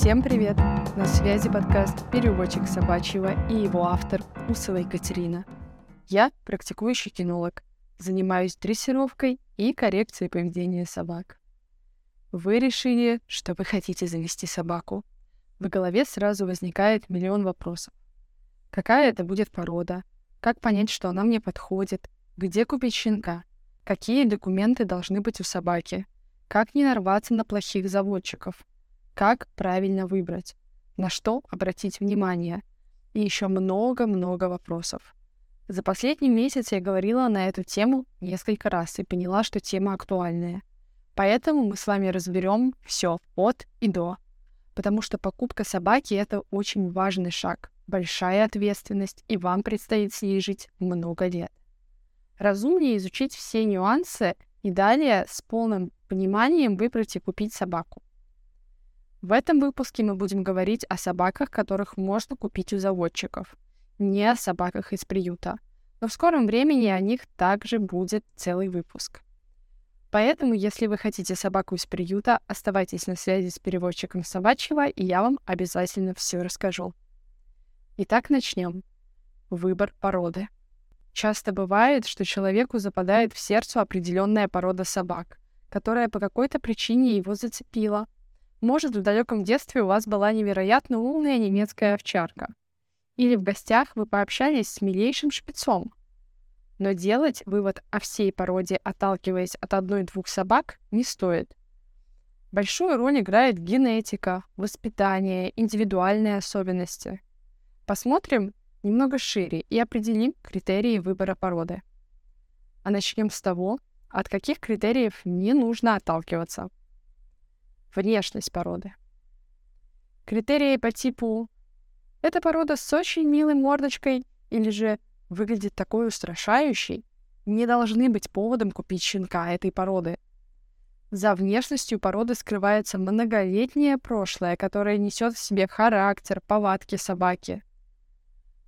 Всем привет! На связи подкаст «Переводчик собачьего» и его автор Усова Екатерина. Я практикующий кинолог, занимаюсь дрессировкой и коррекцией поведения собак. Вы решили, что вы хотите завести собаку. В голове сразу возникает миллион вопросов. Какая это будет порода? Как понять, что она мне подходит? Где купить щенка? Какие документы должны быть у собаки? Как не нарваться на плохих заводчиков? Как правильно выбрать? На что обратить внимание? И еще много-много вопросов. За последний месяц я говорила на эту тему несколько раз и поняла, что тема актуальная. Поэтому мы с вами разберем все от и до. Потому что покупка собаки — это очень важный шаг, большая ответственность, и вам предстоит с ней жить много лет. Разумнее изучить все нюансы и далее с полным пониманием выбрать и купить собаку. В этом выпуске мы будем говорить о собаках, которых можно купить у заводчиков, не о собаках из приюта. Но в скором времени о них также будет целый выпуск. Поэтому, если вы хотите собаку из приюта, оставайтесь на связи с переводчиком собачьего, и я вам обязательно все расскажу. Итак, начнем. Выбор породы. Часто бывает, что человеку западает в сердце определенная порода собак, которая по какой-то причине его зацепила. Может, в далеком детстве у вас была невероятно умная немецкая овчарка. Или в гостях вы пообщались с милейшим шпицом. Но делать вывод о всей породе, отталкиваясь от одной-двух собак, не стоит. Большую роль играет генетика, воспитание, индивидуальные особенности. Посмотрим немного шире и определим критерии выбора породы. А начнем с того, от каких критериев не нужно отталкиваться. Внешность породы. Критерии по типу «эта порода с очень милой мордочкой» или же «выглядит такой устрашающей» не должны быть поводом купить щенка этой породы. За внешностью породы скрывается многолетнее прошлое, которое несет в себе характер, повадки собаки.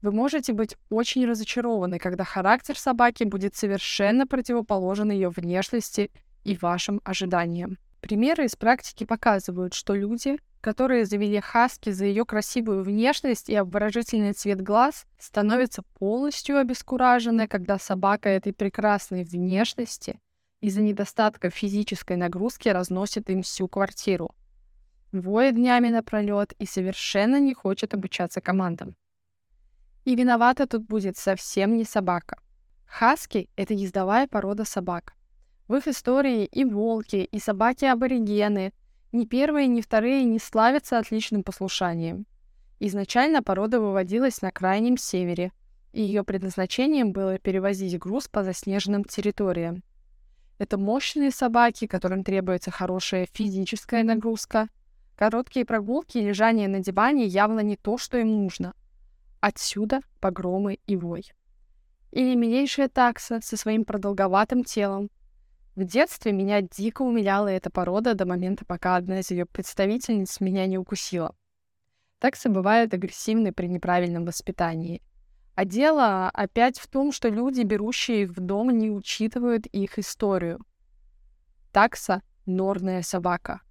Вы можете быть очень разочарованы, когда характер собаки будет совершенно противоположен ее внешности и вашим ожиданиям. Примеры из практики показывают, что люди, которые завели хаски за ее красивую внешность и обворожительный цвет глаз, становятся полностью обескуражены, когда собака этой прекрасной внешности из-за недостатка физической нагрузки разносит им всю квартиру. Воет днями напролет и совершенно не хочет обучаться командам. И виновата тут будет совсем не собака. Хаски — это ездовая порода собак. В их истории и волки, и собаки-аборигены, ни первые, ни вторые не славятся отличным послушанием. Изначально порода выводилась на крайнем севере, и ее предназначением было перевозить груз по заснеженным территориям. Это мощные собаки, которым требуется хорошая физическая нагрузка. Короткие прогулки и лежание на диване явно не то, что им нужно. Отсюда погромы и вой. Или милейшая такса со своим продолговатым телом. В детстве меня дико умиляла эта порода до момента, пока одна из ее представительниц меня не укусила. Таксы бывают агрессивны при неправильном воспитании. А дело опять в том, что люди, берущие их в дом, не учитывают их историю. Такса — норная собака.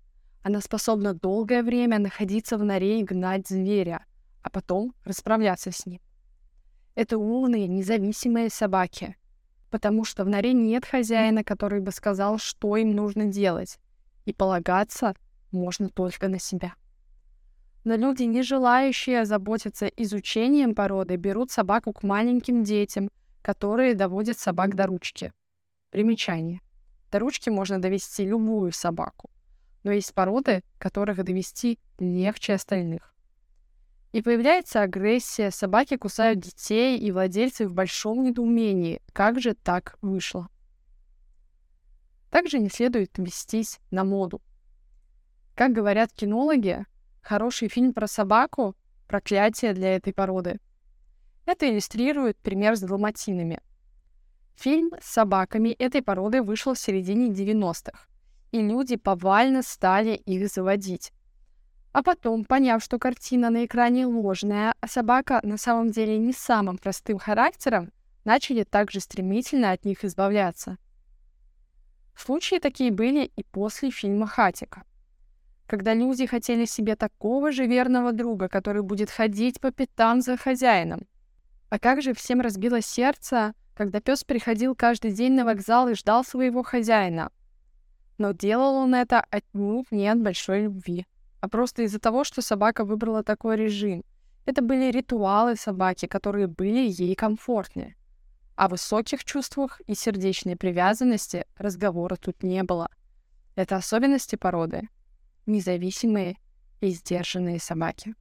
Она способна долгое время находиться в норе и гнать зверя, а потом расправляться с ним. Это умные, независимые собаки, потому что в норе нет хозяина, который бы сказал, что им нужно делать, и полагаться можно только на себя. Но люди, не желающие заботиться изучением породы, берут собаку к маленьким детям, которые доводят собак до ручки. Примечание. До ручки можно довести любую собаку, но есть породы, которых довести легче остальных. И появляется агрессия, собаки кусают детей, и владельцы в большом недоумении. Как же так вышло? Также не следует вестись на моду. Как говорят кинологи, хороший фильм про собаку — проклятие для этой породы. Это иллюстрирует пример с далматинами. Фильм с собаками этой породы вышел в середине 90-х, и люди повально стали их заводить. А потом, поняв, что картина на экране ложная, а собака на самом деле не самым простым характером, начали также стремительно от них избавляться. Случаи такие были и после фильма «Хатика». когда люди хотели себе такого же верного друга, который будет ходить по пятам за хозяином. А как же всем разбило сердце, когда пес приходил каждый день на вокзал и ждал своего хозяина. Но делал он это отнюдь не от большой любви, а просто из-за того, что собака выбрала такой режим. Это были ритуалы собаки, которые были ей комфортнее. О высоких чувствах и сердечной привязанности разговора тут не было. Это особенности породы. Независимые и сдержанные собаки.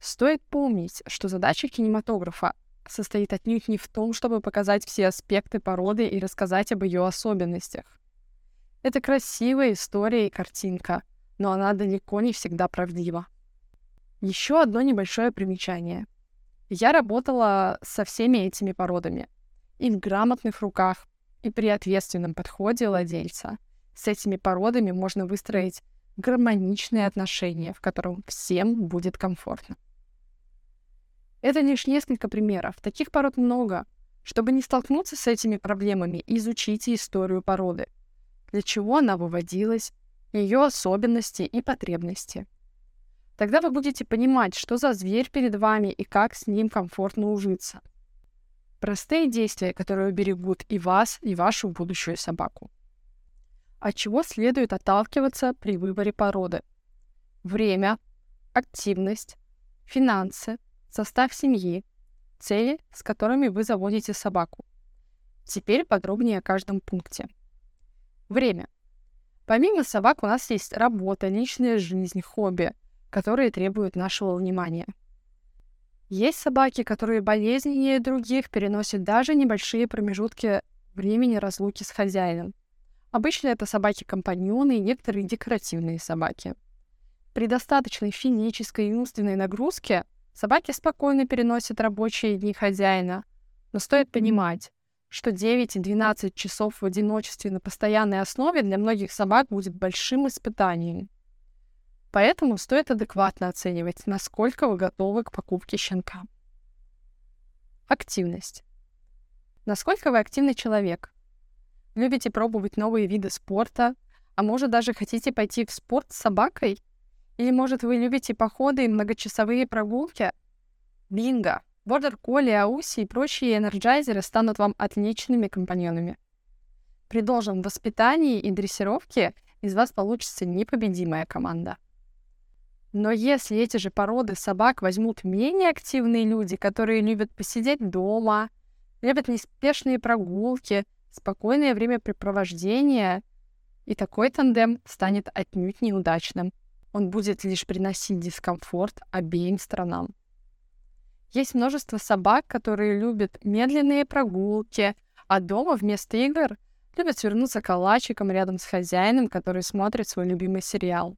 Стоит помнить, что задача кинематографа состоит отнюдь не в том, чтобы показать все аспекты породы и рассказать об ее особенностях. Это красивая история и картинка, но она далеко не всегда правдива. Еще одно небольшое примечание. Я работала со всеми этими породами. И в грамотных руках, и при ответственном подходе владельца. С этими породами можно выстроить гармоничные отношения, в котором всем будет комфортно. Это лишь несколько примеров. Таких пород много. Чтобы не столкнуться с этими проблемами, изучите историю породы. Для чего она выводилась, ее особенности и потребности. Тогда вы будете понимать, что за зверь перед вами и как с ним комфортно ужиться. Простые действия, которые уберегут и вас, и вашу будущую собаку. От чего следует отталкиваться при выборе породы? Время, активность, финансы, состав семьи, цели, с которыми вы заводите собаку. Теперь подробнее о каждом пункте. Время. Помимо собак у нас есть работа, личная жизнь, хобби, которые требуют нашего внимания. Есть собаки, которые болезненнее других переносят даже небольшие промежутки времени разлуки с хозяином. Обычно это собаки-компаньоны и некоторые декоративные собаки. При достаточной физической и умственной нагрузке Собаки спокойно переносят рабочие дни хозяина, но стоит понимать, что 9 и 12 часов в одиночестве на постоянной основе для многих собак будет большим испытанием. Поэтому стоит адекватно оценивать, насколько вы готовы к покупке щенка. Активность. Насколько вы активный человек? Любите пробовать новые виды спорта, а может даже хотите пойти в спорт с собакой – или, может, вы любите походы и многочасовые прогулки? Бинго! Бордер Колли, Ауси и прочие энерджайзеры станут вам отличными компаньонами. При должном воспитании и дрессировке из вас получится непобедимая команда. Но если эти же породы собак возьмут менее активные люди, которые любят посидеть дома, любят неспешные прогулки, спокойное времяпрепровождение, и такой тандем станет отнюдь неудачным – он будет лишь приносить дискомфорт обеим сторонам. Есть множество собак, которые любят медленные прогулки, а дома вместо игр любят свернуться калачиком рядом с хозяином, который смотрит свой любимый сериал.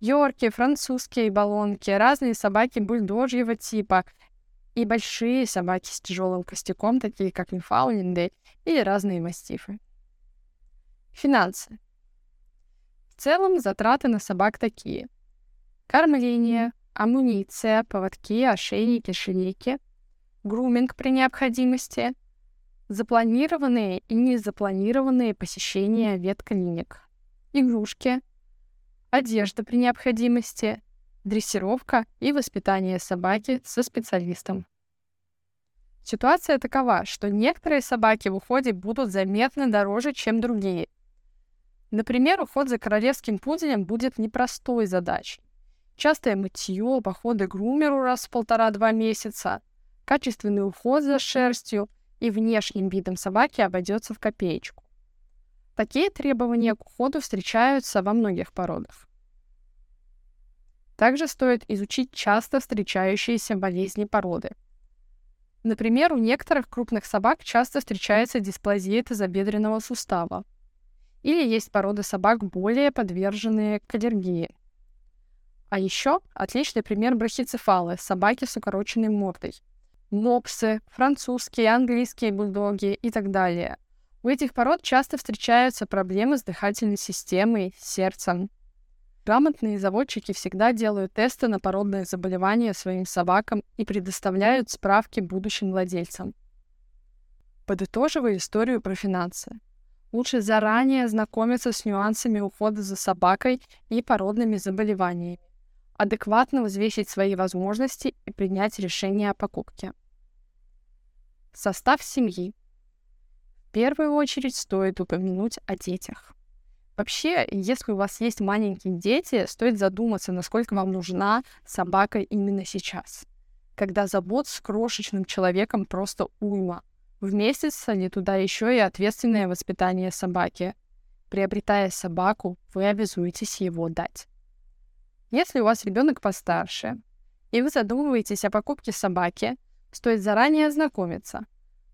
Йорки, французские баллонки, разные собаки бульдожьего типа и большие собаки с тяжелым костяком, такие как Ньюфаундленды или разные мастифы. Финансы. В целом затраты на собак такие. Кормление, амуниция, поводки, ошейники, шейники, груминг при необходимости, запланированные и незапланированные посещения ветклиник, игрушки, одежда при необходимости, дрессировка и воспитание собаки со специалистом. Ситуация такова, что некоторые собаки в уходе будут заметно дороже, чем другие, Например, уход за королевским пуделем будет непростой задачей. Частое мытье, походы к грумеру раз в полтора-два месяца, качественный уход за шерстью и внешним видом собаки обойдется в копеечку. Такие требования к уходу встречаются во многих породах. Также стоит изучить часто встречающиеся болезни породы. Например, у некоторых крупных собак часто встречается дисплазия тазобедренного сустава, или есть породы собак, более подверженные к аллергии. А еще отличный пример брахицефалы — собаки с укороченной мордой. Мопсы, французские, английские бульдоги и так далее. У этих пород часто встречаются проблемы с дыхательной системой, сердцем. Грамотные заводчики всегда делают тесты на породные заболевания своим собакам и предоставляют справки будущим владельцам. Подытоживая историю про финансы. Лучше заранее ознакомиться с нюансами ухода за собакой и породными заболеваниями. Адекватно взвесить свои возможности и принять решение о покупке. Состав семьи. В первую очередь стоит упомянуть о детях. Вообще, если у вас есть маленькие дети, стоит задуматься, насколько вам нужна собака именно сейчас, когда забот с крошечным человеком просто уйма. В месяц ли туда еще и ответственное воспитание собаки. Приобретая собаку, вы обязуетесь его дать. Если у вас ребенок постарше, и вы задумываетесь о покупке собаки, стоит заранее ознакомиться,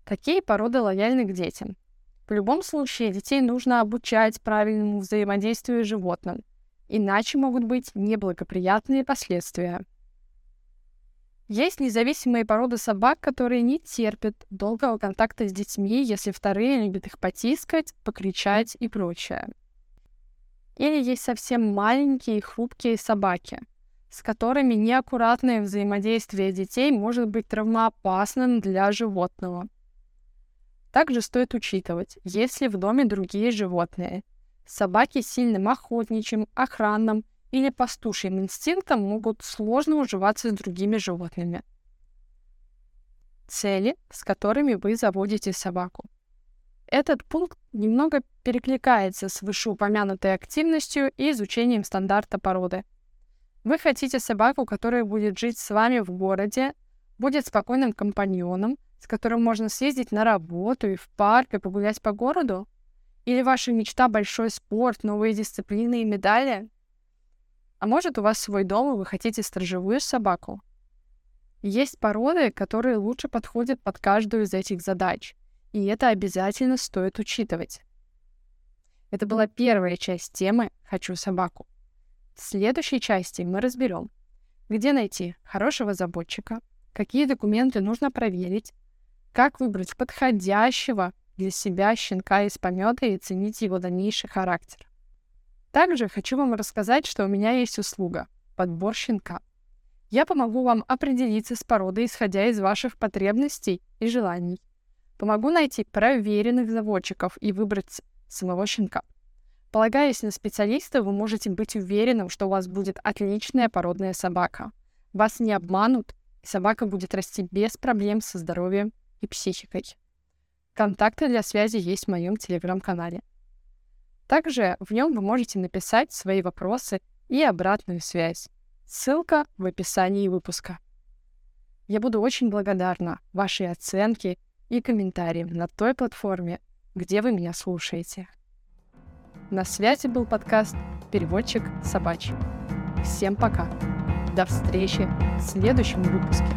какие породы лояльны к детям, в любом случае детей нужно обучать правильному взаимодействию с животным, иначе могут быть неблагоприятные последствия. Есть независимые породы собак, которые не терпят долгого контакта с детьми, если вторые любят их потискать, покричать и прочее. Или есть совсем маленькие и хрупкие собаки, с которыми неаккуратное взаимодействие детей может быть травмоопасным для животного. Также стоит учитывать, есть ли в доме другие животные. Собаки с сильным охотничьим, охранным или пастушьим инстинктом могут сложно уживаться с другими животными. Цели, с которыми вы заводите собаку. Этот пункт немного перекликается с вышеупомянутой активностью и изучением стандарта породы. Вы хотите собаку, которая будет жить с вами в городе, будет спокойным компаньоном, с которым можно съездить на работу и в парк и погулять по городу? Или ваша мечта — большой спорт, новые дисциплины и медали? А может, у вас свой дом, и вы хотите сторожевую собаку? Есть породы, которые лучше подходят под каждую из этих задач, и это обязательно стоит учитывать. Это была первая часть темы «Хочу собаку». В следующей части мы разберем, где найти хорошего заботчика, какие документы нужно проверить, как выбрать подходящего для себя щенка из помета и ценить его дальнейший характер. Также хочу вам рассказать, что у меня есть услуга — подбор щенка. Я помогу вам определиться с породой, исходя из ваших потребностей и желаний. Помогу найти проверенных заводчиков и выбрать самого щенка. Полагаясь на специалиста, вы можете быть уверенным, что у вас будет отличная породная собака. Вас не обманут, и собака будет расти без проблем со здоровьем и психикой. Контакты для связи есть в моем телеграм-канале. Также в нем вы можете написать свои вопросы и обратную связь. Ссылка в описании выпуска. Я буду очень благодарна вашей оценке и комментариям на той платформе, где вы меня слушаете. На связи был подкаст «Переводчик собачий». Всем пока. До встречи в следующем выпуске.